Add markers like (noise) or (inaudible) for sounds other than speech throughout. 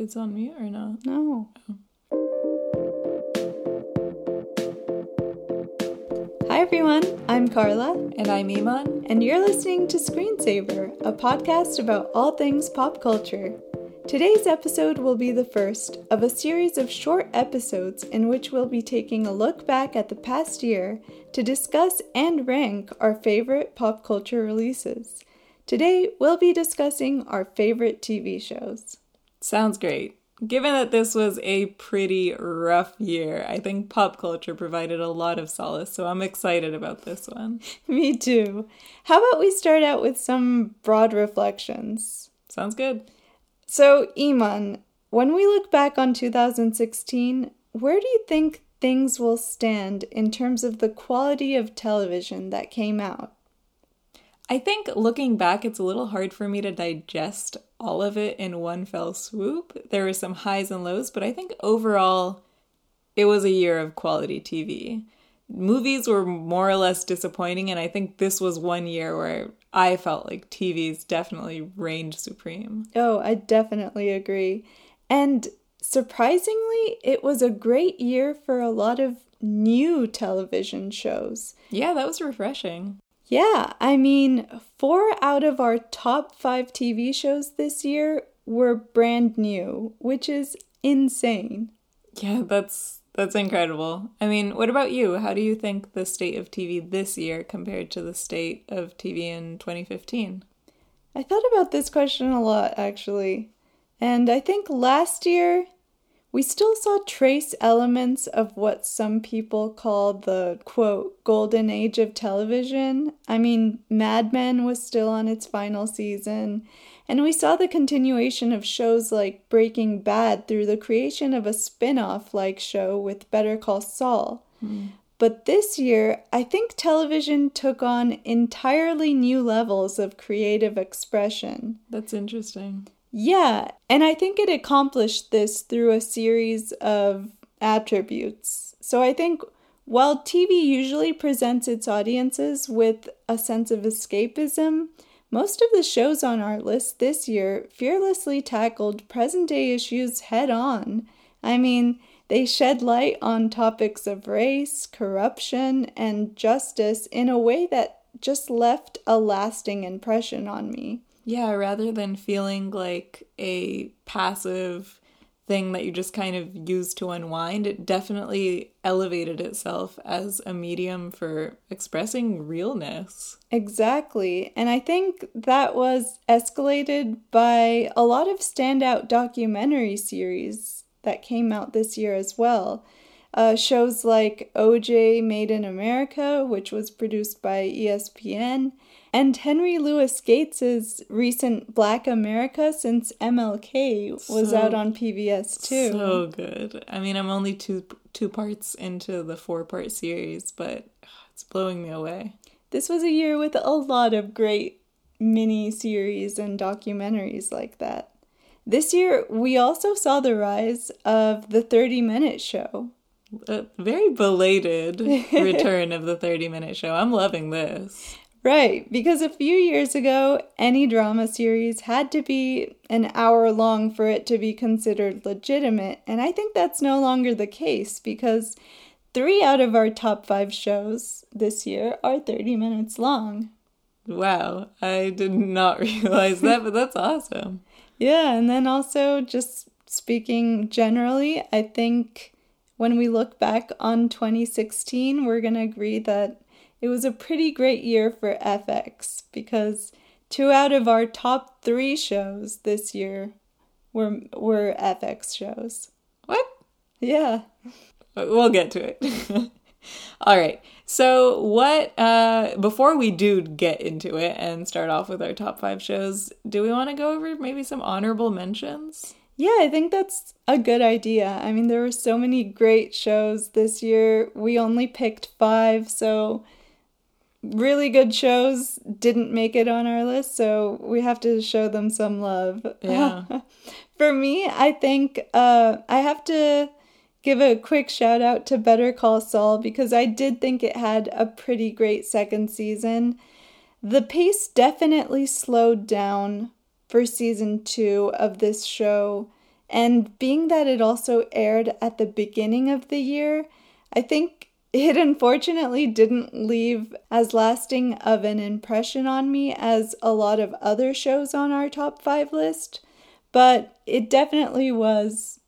It's on mute or not? No. Oh. Hi everyone, I'm Carla, And I'm Iman. and you're listening to Screensaver, a podcast about all things pop culture. Today's episode will be the first of a series of short episodes in which we'll be taking a look back at the past year to discuss and rank our favorite pop culture releases. Today, we'll be discussing our favorite TV shows. Sounds great. Given that this was a pretty rough year, I think pop culture provided a lot of solace, so I'm excited about this one. (laughs) Me too. How about we start out with some broad reflections? Sounds good. So, Iman, when we look back on 2016, where do you think things will stand in terms of the quality of television that came out? I think looking back, it's a little hard for me to digest all of it in one fell swoop. There were some highs and lows, but I think overall, it was a year of quality TV. Movies were more or less disappointing, and I think this was one year where I felt like TVs definitely reigned supreme. Oh, I definitely agree. And surprisingly, it was a great year for a lot of new television shows. Yeah, that was refreshing. Yeah, I mean, four out of our top five TV shows this year were brand new, which is insane. Yeah, that's that's incredible. I mean, what about you? How do you think the state of TV this year compared to the state of TV in 2015? I thought about this question a lot, actually. And I think last year we still saw trace elements of what some people call the quote golden age of television. I mean, Mad Men was still on its final season, and we saw the continuation of shows like Breaking Bad through the creation of a spin off like show with Better Call Saul. Hmm. But this year, I think television took on entirely new levels of creative expression. That's interesting. Yeah, and I think it accomplished this through a series of attributes. So I think while TV usually presents its audiences with a sense of escapism, most of the shows on our list this year fearlessly tackled present day issues head on. I mean, they shed light on topics of race, corruption, and justice in a way that just left a lasting impression on me. Yeah, rather than feeling like a passive thing that you just kind of use to unwind, it definitely elevated itself as a medium for expressing realness. Exactly. And I think that was escalated by a lot of standout documentary series that came out this year as well. Uh, shows like OJ Made in America, which was produced by ESPN, and Henry Louis Gates's recent Black America since MLK was So- out on PBS too. So good. I mean, I'm only two two parts into the four part series, but it's blowing me away. This was a year with a lot of great mini series and documentaries like that. This year, we also saw the rise of the 30 minute show. A very belated (laughs) return of the 30 minute show. I'm loving this. Right, because a few years ago, any drama series had to be an hour long for it to be considered legitimate, and I think that's no longer the case because three out of our top five shows this year are 30 minutes long. Wow, I did not (laughs) realize that, but that's awesome. Yeah, and then also just speaking generally, I think when we look back on 2016, we're going to agree that it was a pretty great year for FX because two out of our top 3 shows this year were were FX shows. What? Yeah. We'll get to it. (laughs) All right. So, what, uh, before we do get into it and start off with our top five shows, do we want to go over maybe some honorable mentions? Yeah, I think that's a good idea. I mean, there were so many great shows this year. We only picked five, so really good shows didn't make it on our list, so we have to show them some love. Yeah. (laughs) For me, I think uh, I have to give a quick shout out to Better Call Saul because I did think it had a pretty great second season. The pace definitely slowed down for season two of this show. And being that it also aired at the beginning of the year, I think it unfortunately didn't leave as lasting of an impression on me as a lot of other shows on our top five list, but it definitely was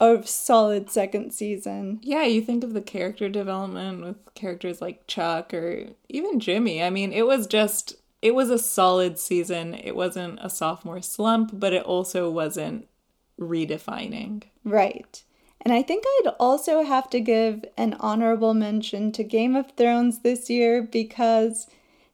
a solid second season. Yeah, you think of the character development with characters like Chuck or even Jimmy. I mean, it was just it was a solid season. It wasn't a sophomore slump, but it also wasn't redefining. Right. And I think I'd also have to give an honorable mention to Game of Thrones this year because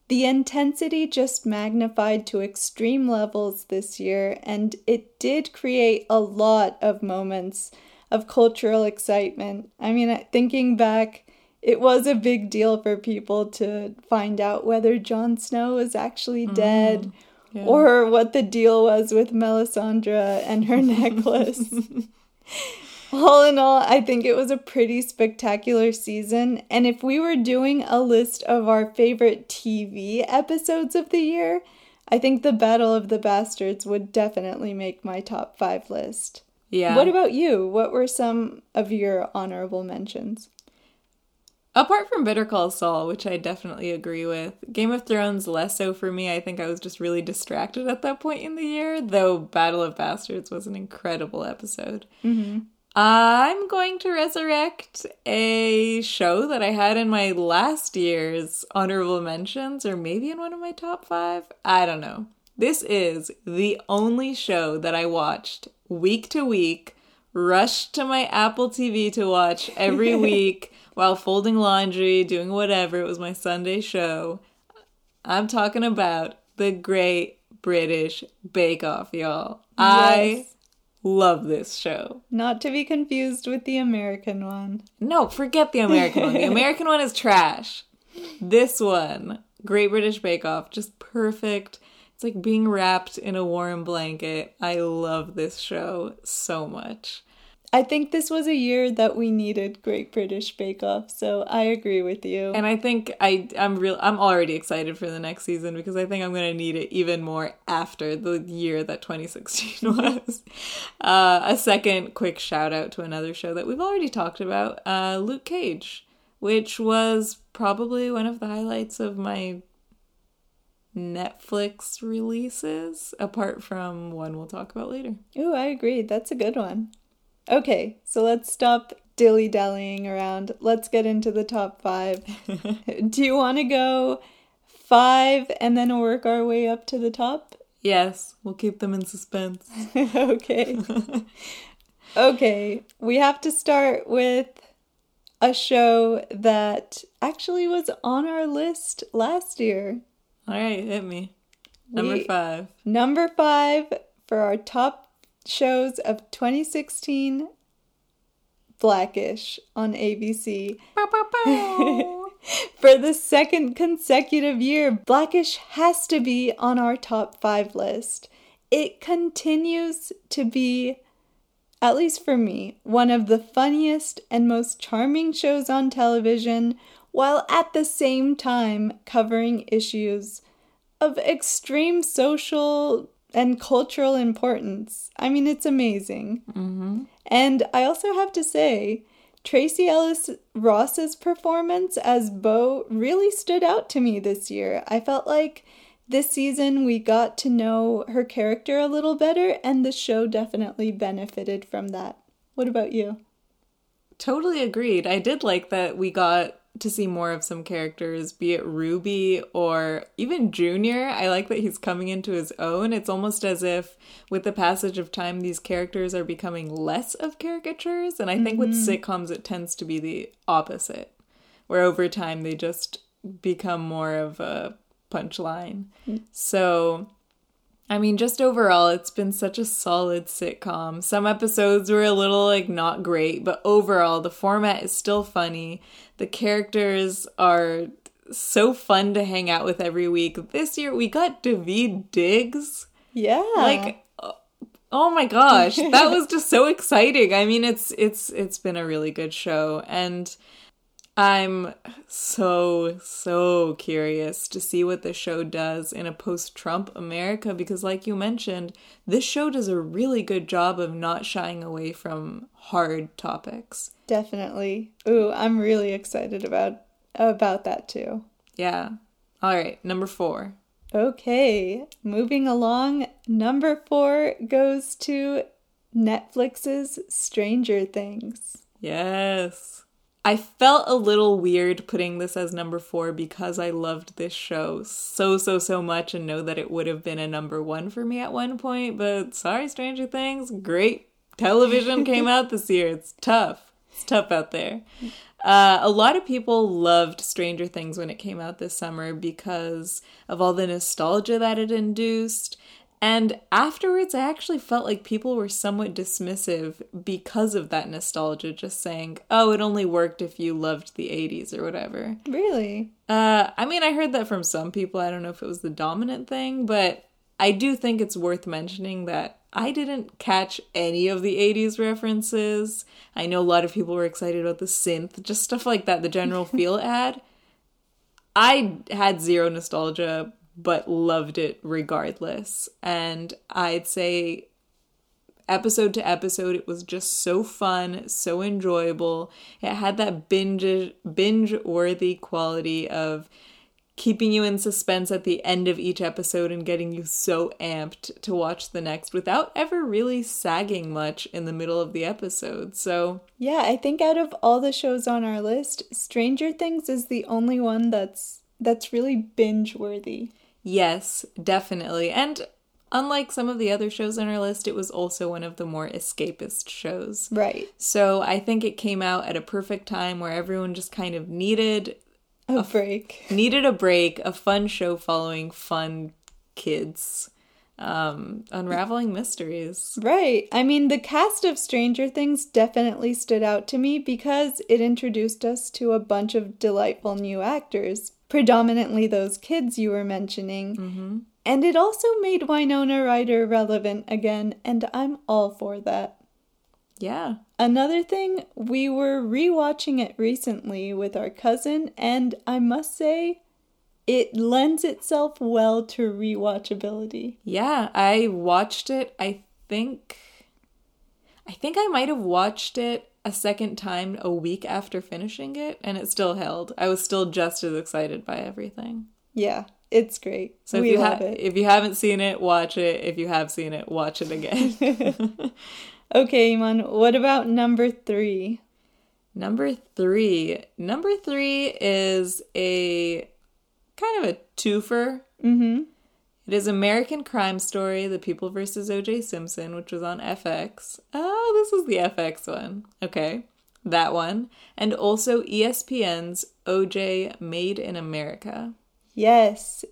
the intensity just magnified to extreme levels this year, and it did create a lot of moments of cultural excitement. I mean, thinking back, it was a big deal for people to find out whether Jon Snow was actually mm-hmm. dead yeah. or what the deal was with Melisandre and her (laughs) necklace. (laughs) all in all, I think it was a pretty spectacular season. And if we were doing a list of our favorite TV episodes of the year, I think the Battle of the Bastards would definitely make my top five list. Yeah. What about you? What were some of your honorable mentions? Apart from Better Call Saul, which I definitely agree with, Game of Thrones less so for me. I think I was just really distracted at that point in the year, though Battle of Bastards was an incredible episode. Mm-hmm. I'm going to resurrect a show that I had in my last year's honorable mentions, or maybe in one of my top five. I don't know. This is the only show that I watched week to week, rushed to my Apple TV to watch every (laughs) week while folding laundry, doing whatever. It was my Sunday show. I'm talking about the Great British Bake Off, y'all. Yes. I love this show. Not to be confused with the American one. No, forget the American one. The (laughs) American one is trash. This one, Great British Bake Off, just perfect. It's like being wrapped in a warm blanket. I love this show so much. I think this was a year that we needed Great British Bake Off, so I agree with you. And I think I I'm real I'm already excited for the next season because I think I'm going to need it even more after the year that 2016 (laughs) was. uh, a second quick shout out to another show that we've already talked about, uh, Luke Cage, which was probably one of the highlights of my Netflix releases, apart from one we'll talk about later. Oh, I agree. That's a good one. Okay, so let's stop dilly dallying around. Let's get into the top five. (laughs) Do you want to go five and then work our way up to the top? Yes, we'll keep them in suspense. (laughs) okay. okay, we have to start with a show that actually was on our list last year. All right, hit me. Number we, five. Number five for our top shows of 2016 Blackish on ABC. (laughs) For the second consecutive year, Blackish has to be on our top five list. It continues to be, at least for me, one of the funniest and most charming shows on television, while at the same time covering issues of extreme social and cultural importance. I mean, it's amazing. Mm-hmm. And I also have to say, Tracee Ellis Ross's performance as Bow really stood out to me this year. I felt like this season we got to know her character a little better, and the show definitely benefited from that. What about you? Totally agreed. I did like that we got to see more of some characters, be it Ruby or even Junior. I like that he's coming into his own. It's almost as if with the passage of time, these characters are becoming less of caricatures. And I think mm-hmm. with sitcoms, it tends to be the opposite, where over time they just become more of a punchline. Mm-hmm. So I mean, just overall, it's been such a solid sitcom. Some episodes were a little like not great, but overall, the format is still funny. The characters are so fun to hang out with every week. This year, we got Daveed Diggs. Yeah. Like, uh, oh my gosh, that was just so (laughs) exciting. I mean, it's it's it's been a really good show, and I'm so, so curious to see what the show does in a post Trump America because, like you mentioned, this show does a really good job of not shying away from hard topics. Definitely. Ooh, I'm really excited about about that too. Yeah. All right, number 4. Okay, moving along, number 4 goes to Netflix's Stranger Things. Yes. I felt a little weird putting this as number four because I loved this show so, so, so much and know that it would have been a number one for me at one point. But sorry, Stranger Things, great television came (laughs) out this year. It's tough. It's tough out there. Uh, a lot of people loved Stranger Things when it came out this summer because of all the nostalgia that it induced and afterwards, I actually felt like people were somewhat dismissive because of that nostalgia, just saying, oh, it only worked if you loved the 80s or whatever. Really? Uh, I mean, I heard that from some people. I don't know if it was the dominant thing, but I do think it's worth mentioning that I didn't catch any of the 80s references. I know a lot of people were excited about the synth, just stuff like that, the general (laughs) feel ad. I had zero nostalgia but loved it regardless. And I'd say episode to episode it was just so fun, so enjoyable. It had that binge binge worthy quality of keeping you in suspense at the end of each episode and getting you so amped to watch the next without ever really sagging much in the middle of the episode. So, yeah, I think out of all the shows on our list, Stranger Things is the only one that's that's really binge worthy. Yes, definitely. And unlike some of the other shows on our list, it was also one of the more escapist shows. Right. So I think it came out at a perfect time where everyone just kind of needed a, a break. (laughs) Needed a break, a fun show following fun kids um unraveling mysteries. Right. I mean, the cast of Stranger Things definitely stood out to me because it introduced us to a bunch of delightful new actors predominantly those kids you were mentioning. Mm-hmm. And it also made Winona Ryder relevant again, and I'm all for that. Yeah. Another thing, we were rewatching it recently with our cousin, and I must say, it lends itself well to rewatchability. Yeah, I watched it, I think. I think I might have watched it a second time a week after finishing it and it still held. I was still just as excited by everything. Yeah, it's great. So we if you love ha- it. if you haven't seen it, watch it. If you have seen it, watch it again. (laughs) (laughs) okay, Iman, what about number 3? Number 3. Number 3 is a kind of a twofer. Mhm. It is American Crime Story, The People versus O.J. Simpson, which was on FX. Oh, this is the FX one. Okay, that one. And also ESPN's O.J. Made in America. Yes.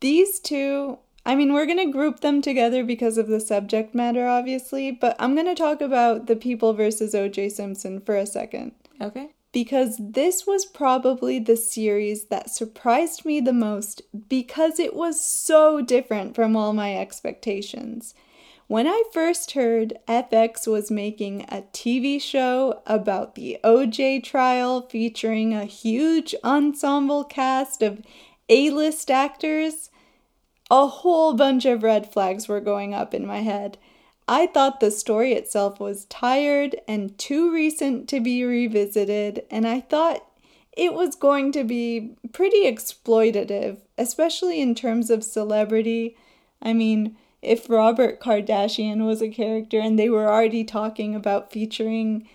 These two, I mean, we're going to group them together because of the subject matter, obviously, but I'm going to talk about The People versus O.J. Simpson for a second. Okay because this was probably the series that surprised me the most because it was so different from all my expectations. When I first heard FX was making a TV show about the OJ trial featuring a huge ensemble cast of A list actors, a whole bunch of red flags were going up in my head. I thought the story itself was tired and too recent to be revisited, and I thought it was going to be pretty exploitative, especially in terms of celebrity. I mean, if Robert Kardashian was a character and they were already talking about featuring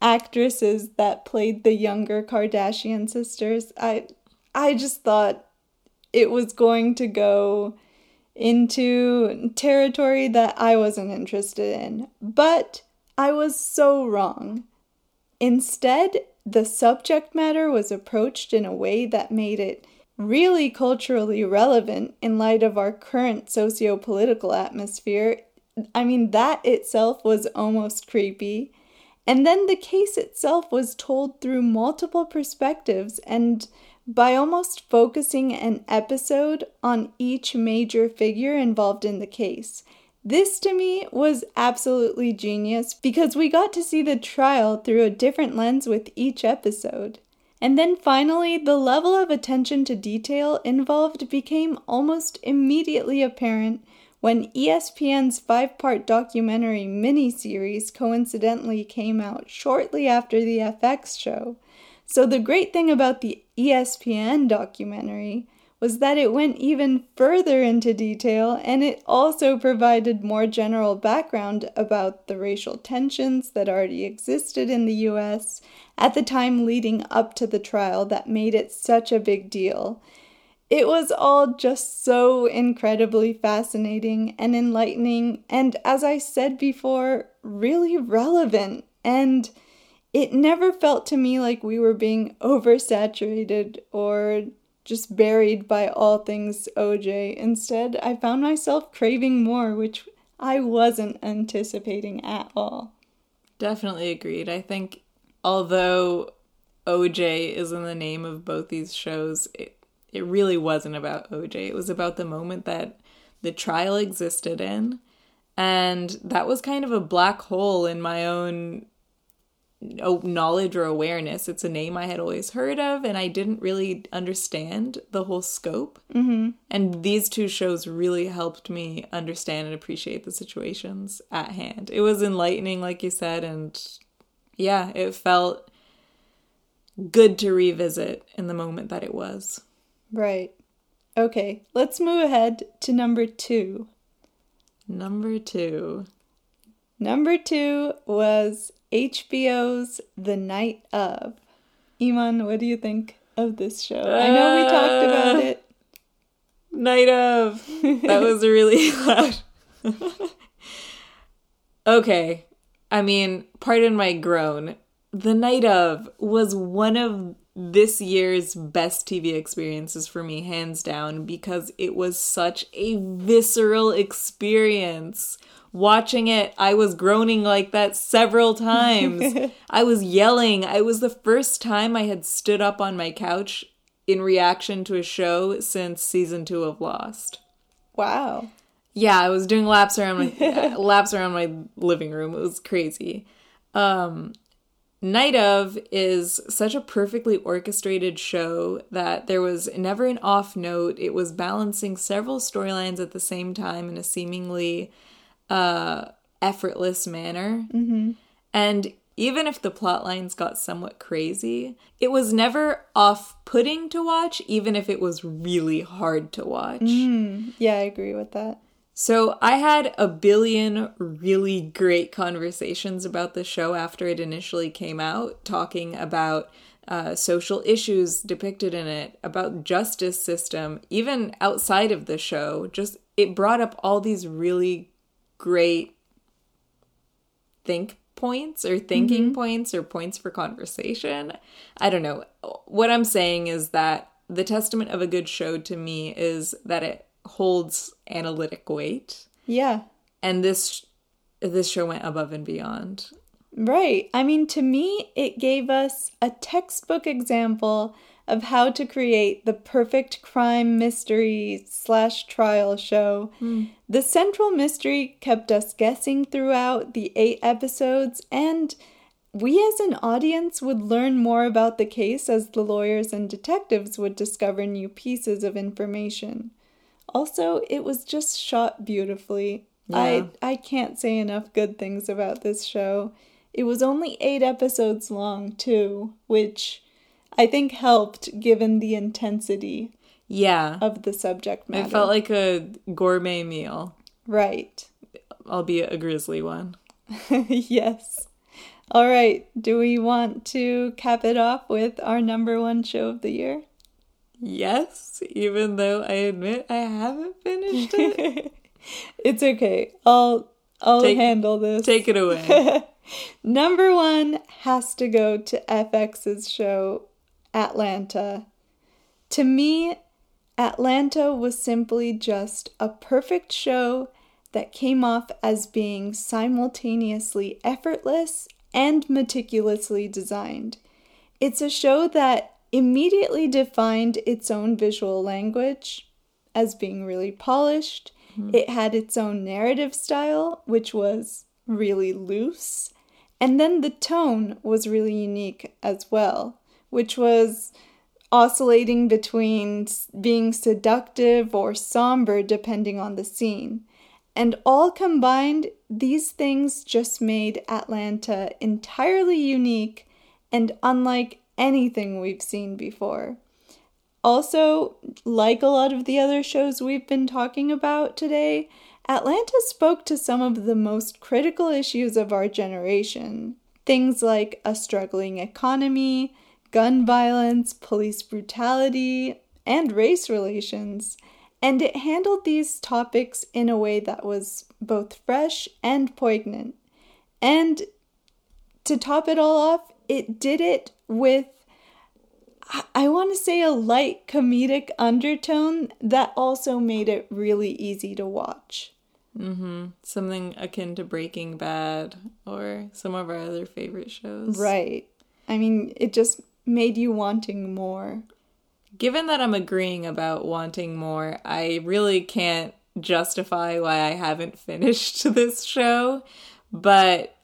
actresses that played the younger Kardashian sisters, I I just thought it was going to go into territory that I wasn't interested in. But I was so wrong. Instead, the subject matter was approached in a way that made it really culturally relevant in light of our current socio political atmosphere. I mean, that itself was almost creepy. And then the case itself was told through multiple perspectives and by almost focusing an episode on each major figure involved in the case. This to me was absolutely genius because we got to see the trial through a different lens with each episode. And then finally, the level of attention to detail involved became almost immediately apparent when ESPN's five part documentary miniseries coincidentally came out shortly after the FX show. So, the great thing about the ESPN documentary was that it went even further into detail and it also provided more general background about the racial tensions that already existed in the US at the time leading up to the trial that made it such a big deal. It was all just so incredibly fascinating and enlightening, and as I said before, really relevant. And it never felt to me like we were being oversaturated or just buried by all things OJ. Instead, I found myself craving more, which I wasn't anticipating at all. Definitely agreed. I think although OJ is in the name of both these shows, it, it really wasn't about OJ. It was about the moment that the trial existed in. And that was kind of a black hole in my own knowledge or awareness. It's a name I had always heard of, and I didn't really understand the whole scope. Mm-hmm. And these two shows really helped me understand and appreciate the situations at hand. It was enlightening, like you said, and yeah, it felt good to revisit in the moment that it was. Right. Okay, let's move ahead to number two. Number two. Number two was HBO's The Night of. Iman, what do you think of this show? Uh, I know we talked about it. Night of. That was really (laughs) loud. okay. I mean, pardon my groan. The Night of was one of this year's best TV experiences for me, hands down, because it was such a visceral experience watching it, I was groaning like that several times. (laughs) I was yelling. It was the first time I had stood up on my couch in reaction to a show since season two of Lost. Wow. Yeah, I was doing laps around my (laughs) laps around my living room. It was crazy. Um, Night of is such a perfectly orchestrated show that there was never an off note. It was balancing several storylines at the same time in a seemingly uh, effortless manner. Mm-hmm. And even if the plot lines got somewhat crazy, it was never off putting to watch, even if it was really hard to watch. Mm, yeah, I agree with that. So I had a billion really great conversations about the show after it initially came out, talking about uh, social issues depicted in it, about justice system, even outside of the show. Just it brought up all these really great think points or thinking mm-hmm. points or points for conversation. I don't know. What I'm saying is that the testament of a good show to me is that it holds analytic weight. Yeah. And this this show went above and beyond. Right. I mean, to me, it gave us a textbook example of how to create the perfect crime mystery slash trial show. Mm. The central mystery kept us guessing throughout the eight episodes, and we as an audience would learn more about the case as the lawyers and detectives would discover new pieces of information. Also, it was just shot beautifully. Yeah. I I can't say enough good things about this show. It was only 8 episodes long, too, which I think helped given the intensity yeah of the subject matter. It felt like a gourmet meal. Right. Albeit a grisly one. (laughs) yes. All right. Do we want to cap it off with our number one show of the year? Yes, even though I admit I haven't finished it. (laughs) it's okay. I'll I'll take, handle this. Take it away. (laughs) number 1 has to go to FX's show Atlanta. To me, Atlanta was simply just a perfect show that came off as being simultaneously effortless and meticulously designed. It's a show that immediately defined its own visual language as being really polished. Mm-hmm. It had its own narrative style, which was really loose. And then the tone was really unique as well which was oscillating between being seductive or somber depending on the scene. And all combined, these things just made Atlanta entirely unique and unlike anything we've seen before. Also, like a lot of the other shows we've been talking about today, Atlanta spoke to some of the most critical issues of our generation. Things like a struggling economy, gun violence, police brutality, and race relations. And it handled these topics in a way that was both fresh and poignant. And to top it all off, it did it with I want to say a light comedic undertone that also made it really easy to watch. Mm-hmm. Something akin to Breaking Bad or some of our other favorite shows. Right. I mean, it just made you wanting more. Given that I'm agreeing about wanting more, I really can't justify why I haven't (laughs) finished this show, but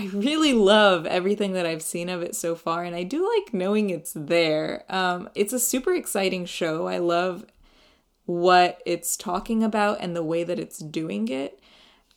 I really love everything that I've seen of it so far, and I do like knowing it's there. Um, it's a super exciting show. I love what it's talking about and the way that it's doing it.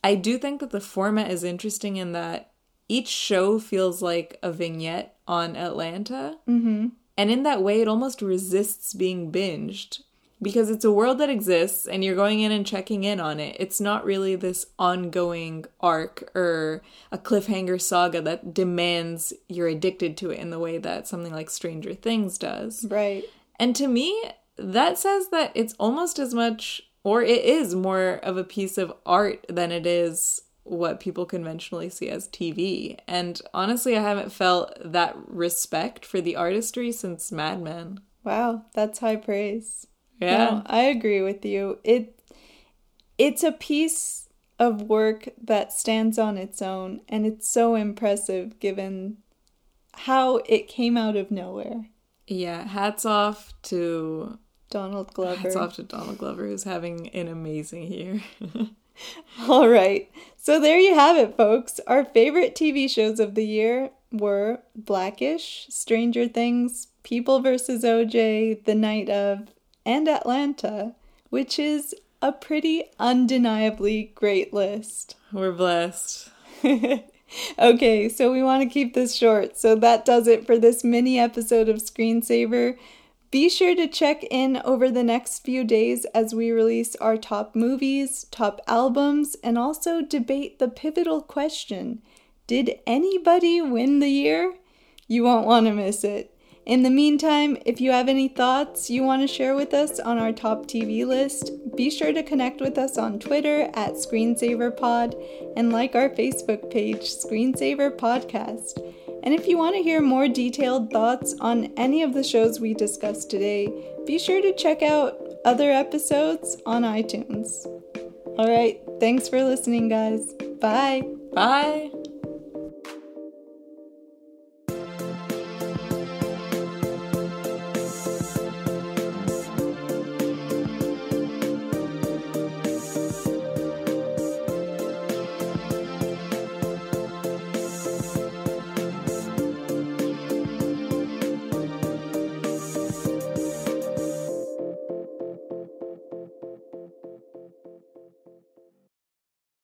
I do think that the format is interesting in that each show feels like a vignette on Atlanta. Mm-hmm. And in that way, it almost resists being binged because it's a world that exists and you're going in and checking in on it. It's not really this ongoing arc or a cliffhanger saga that demands you're addicted to it in the way that something like Stranger Things does. Right. And to me, that says that it's almost as much, or it is more of a piece of art than it is what people conventionally see as TV. And honestly, I haven't felt that respect for the artistry since Mad Men. Wow, that's high praise. Yeah. No, I agree with you. It it's a piece of work that stands on its own and it's so impressive given how it came out of nowhere. Yeah, hats off to Donald Glover. Hats off to Donald Glover who's having an amazing year. (laughs) All right. So there you have it, folks. Our favorite TV shows of the year were Blackish, Stranger Things, People vs. OJ, The Night of, and Atlanta, which is a pretty undeniably great list. We're blessed. (laughs) okay, so we want to keep this short. So that does it for this mini episode of Screensaver. Be sure to check in over the next few days as we release our top movies, top albums, and also debate the pivotal question Did anybody win the year? You won't want to miss it. In the meantime, if you have any thoughts you want to share with us on our top TV list, be sure to connect with us on Twitter at ScreensaverPod and like our Facebook page, Screensaver Podcast. And if you want to hear more detailed thoughts on any of the shows we discussed today, be sure to check out other episodes on iTunes. All right, thanks for listening, guys. Bye. Bye.